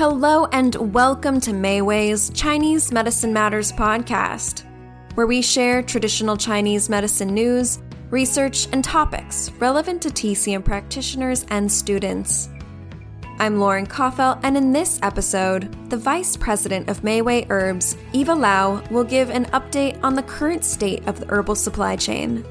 Hello, and welcome to Mayway's Chinese Medicine Matters podcast, where we share traditional Chinese medicine news, research, and topics relevant to TCM practitioners and students. I'm Lauren Koffel, and in this episode, the Vice President of Mayway Herbs, Eva Lau, will give an update on the current state of the herbal supply chain.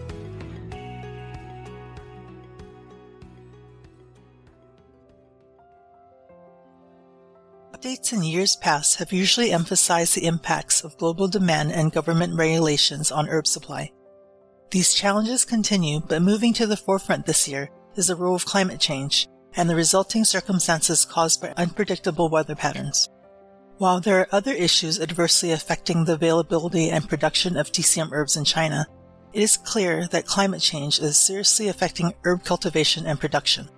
Updates in years past have usually emphasized the impacts of global demand and government regulations on herb supply. These challenges continue, but moving to the forefront this year is the role of climate change and the resulting circumstances caused by unpredictable weather patterns. While there are other issues adversely affecting the availability and production of TCM herbs in China, it is clear that climate change is seriously affecting herb cultivation and production.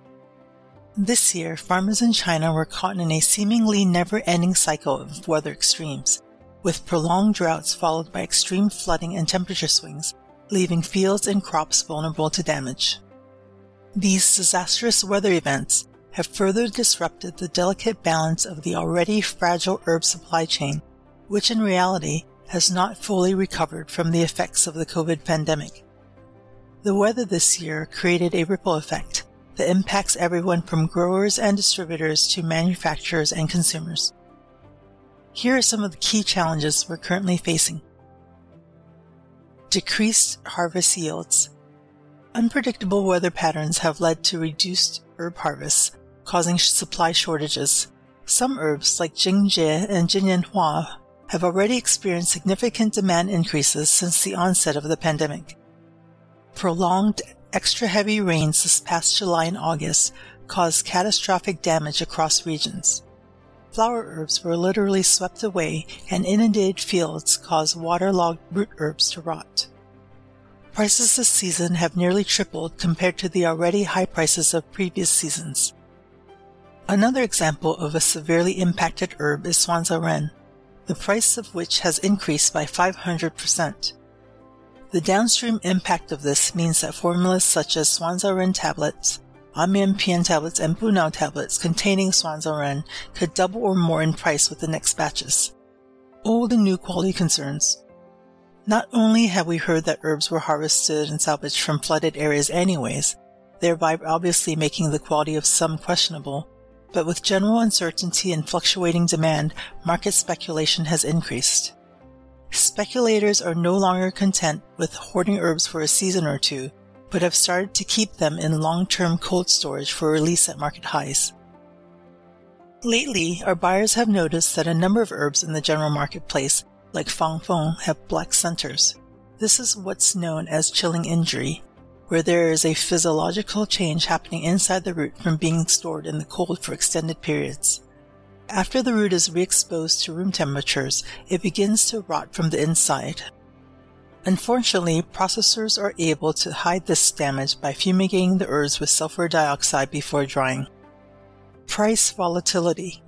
This year, farmers in China were caught in a seemingly never-ending cycle of weather extremes, with prolonged droughts followed by extreme flooding and temperature swings, leaving fields and crops vulnerable to damage. These disastrous weather events have further disrupted the delicate balance of the already fragile herb supply chain, which in reality has not fully recovered from the effects of the COVID pandemic. The weather this year created a ripple effect that impacts everyone from growers and distributors to manufacturers and consumers. Here are some of the key challenges we're currently facing. Decreased harvest yields. Unpredictable weather patterns have led to reduced herb harvests, causing supply shortages. Some herbs like Jingjie and Jinyinhua have already experienced significant demand increases since the onset of the pandemic. Prolonged Extra heavy rains this past July and August caused catastrophic damage across regions. Flower herbs were literally swept away and inundated fields caused waterlogged root herbs to rot. Prices this season have nearly tripled compared to the already high prices of previous seasons. Another example of a severely impacted herb is Ren, the price of which has increased by 500%. The downstream impact of this means that formulas such as Suanzao tablets, Anmian Pian tablets, and Bunao tablets containing Suanzao could double or more in price with the next batches. Old and new quality concerns. Not only have we heard that herbs were harvested and salvaged from flooded areas anyways, thereby obviously making the quality of some questionable, but with general uncertainty and fluctuating demand, market speculation has increased. Speculators are no longer content with hoarding herbs for a season or two, but have started to keep them in long-term cold storage for release at market highs. Lately, our buyers have noticed that a number of herbs in the general marketplace, like Fangfeng, have black centers. This is what's known as chilling injury, where there is a physiological change happening inside the root from being stored in the cold for extended periods. After the root is re-exposed to room temperatures, it begins to rot from the inside. Unfortunately, processors are able to hide this damage by fumigating the herbs with sulfur dioxide before drying. Price volatility.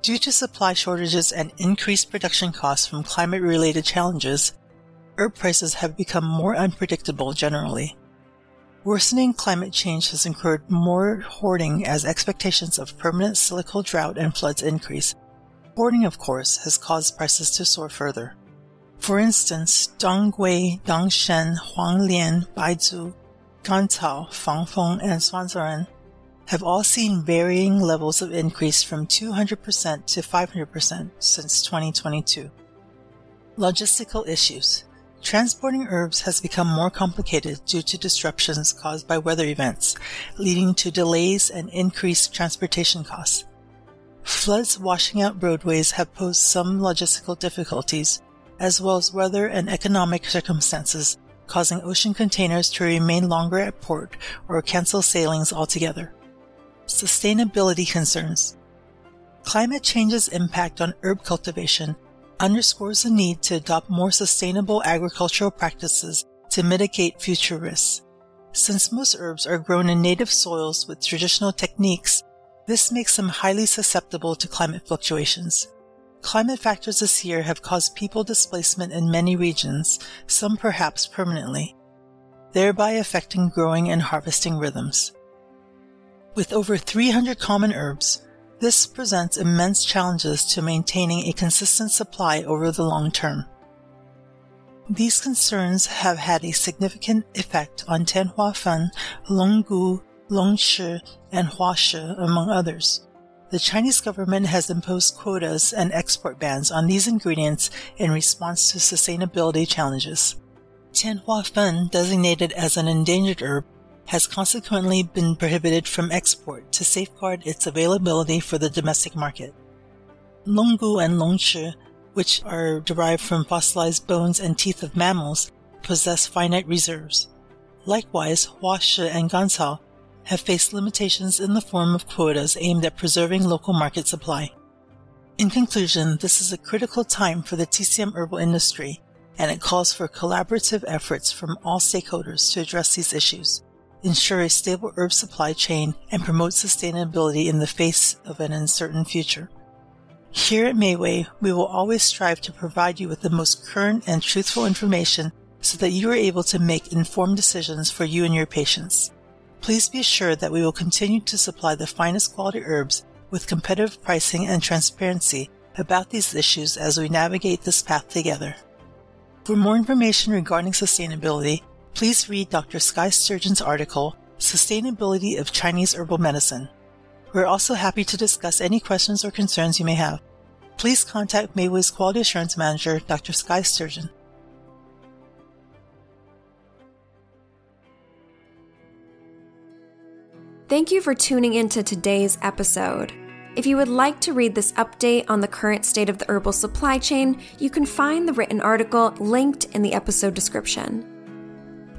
Due to supply shortages and increased production costs from climate related challenges, herb prices have become more unpredictable generally. Worsening climate change has incurred more hoarding as expectations of permanent silical drought and floods increase. Hoarding, of course, has caused prices to soar further. For instance, Danggui, Dangshen, Huanglian, Baizhu, Gancao, Fangfeng, and Suanzaoren have all seen varying levels of increase from 200% to 500% since 2022. Logistical issues. Transporting herbs has become more complicated due to disruptions caused by weather events, leading to delays and increased transportation costs. Floods washing out roadways have posed some logistical difficulties, as well as weather and economic circumstances causing ocean containers to remain longer at port or cancel sailings altogether. Sustainability concerns. Climate change's impact on herb cultivation underscores the need to adopt more sustainable agricultural practices to mitigate future risks. Since most herbs are grown in native soils with traditional techniques, this makes them highly susceptible to climate fluctuations. Climate factors this year have caused people displacement in many regions, some perhaps permanently, thereby affecting growing and harvesting rhythms. With over 300 common herbs, This presents immense challenges to maintaining a consistent supply over the long term. These concerns have had a significant effect on Tianhua Fen, Longgu, Longchi, and Huashi, among others. The Chinese government has imposed quotas and export bans on these ingredients in response to sustainability challenges. Tianhua Fen, designated as an endangered herb, has consequently been prohibited from export to safeguard its availability for the domestic market. Longgu and Longchi, which are derived from fossilized bones and teeth of mammals, possess finite reserves. Likewise, Huashi and Gancao have faced limitations in the form of quotas aimed at preserving local market supply. In conclusion, this is a critical time for the TCM herbal industry, and it calls for collaborative efforts from all stakeholders to address these issues, ensure a stable herb supply chain, and promote sustainability in the face of an uncertain future. Here at Mayway, we will always strive to provide you with the most current and truthful information so that you are able to make informed decisions for you and your patients. Please be assured that we will continue to supply the finest quality herbs with competitive pricing and transparency about these issues as we navigate this path together. For more information regarding sustainability, please read Dr. Sky Sturgeon's article, Sustainability of Chinese Herbal Medicine. We're also happy to discuss any questions or concerns you may have. Please contact Mayway's Quality Assurance Manager, Dr. Sky Sturgeon. Thank you for tuning into today's episode. If you would like to read this update on the current state of the herbal supply chain, you can find the written article linked in the episode description.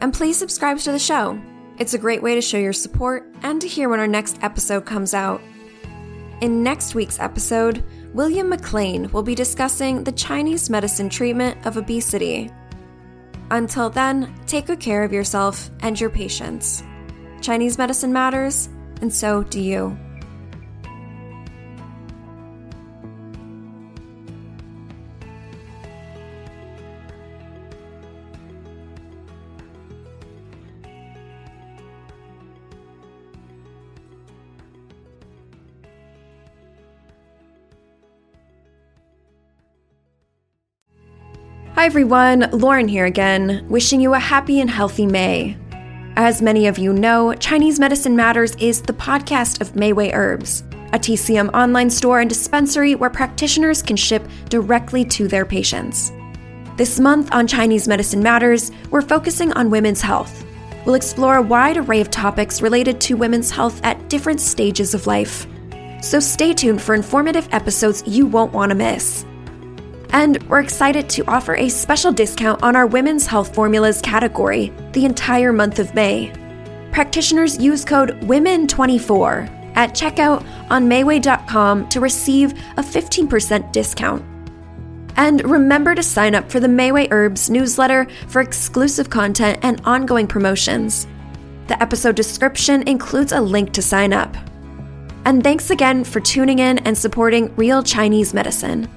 And please subscribe to the show. It's a great way to show your support and to hear when our next episode comes out. In next week's episode, William McLean will be discussing the Chinese medicine treatment of obesity. Until then, take good care of yourself and your patients. Chinese medicine matters, and so do you. Hi everyone, Lauren here again, wishing you a happy and healthy May. As many of you know, Chinese Medicine Matters is the podcast of Mayway Herbs, a TCM online store and dispensary where practitioners can ship directly to their patients. This month on Chinese Medicine Matters, we're focusing on women's health. We'll explore a wide array of topics related to women's health at different stages of life. So stay tuned for informative episodes you won't want to miss. And we're excited to offer a special discount on our women's health formulas category the entire month of May. Practitioners use code WOMEN24 at checkout on Mayway.com to receive a 15% discount. And remember to sign up for the Mayway Herbs newsletter for exclusive content and ongoing promotions. The episode description includes a link to sign up. And thanks again for tuning in and supporting Real Chinese Medicine.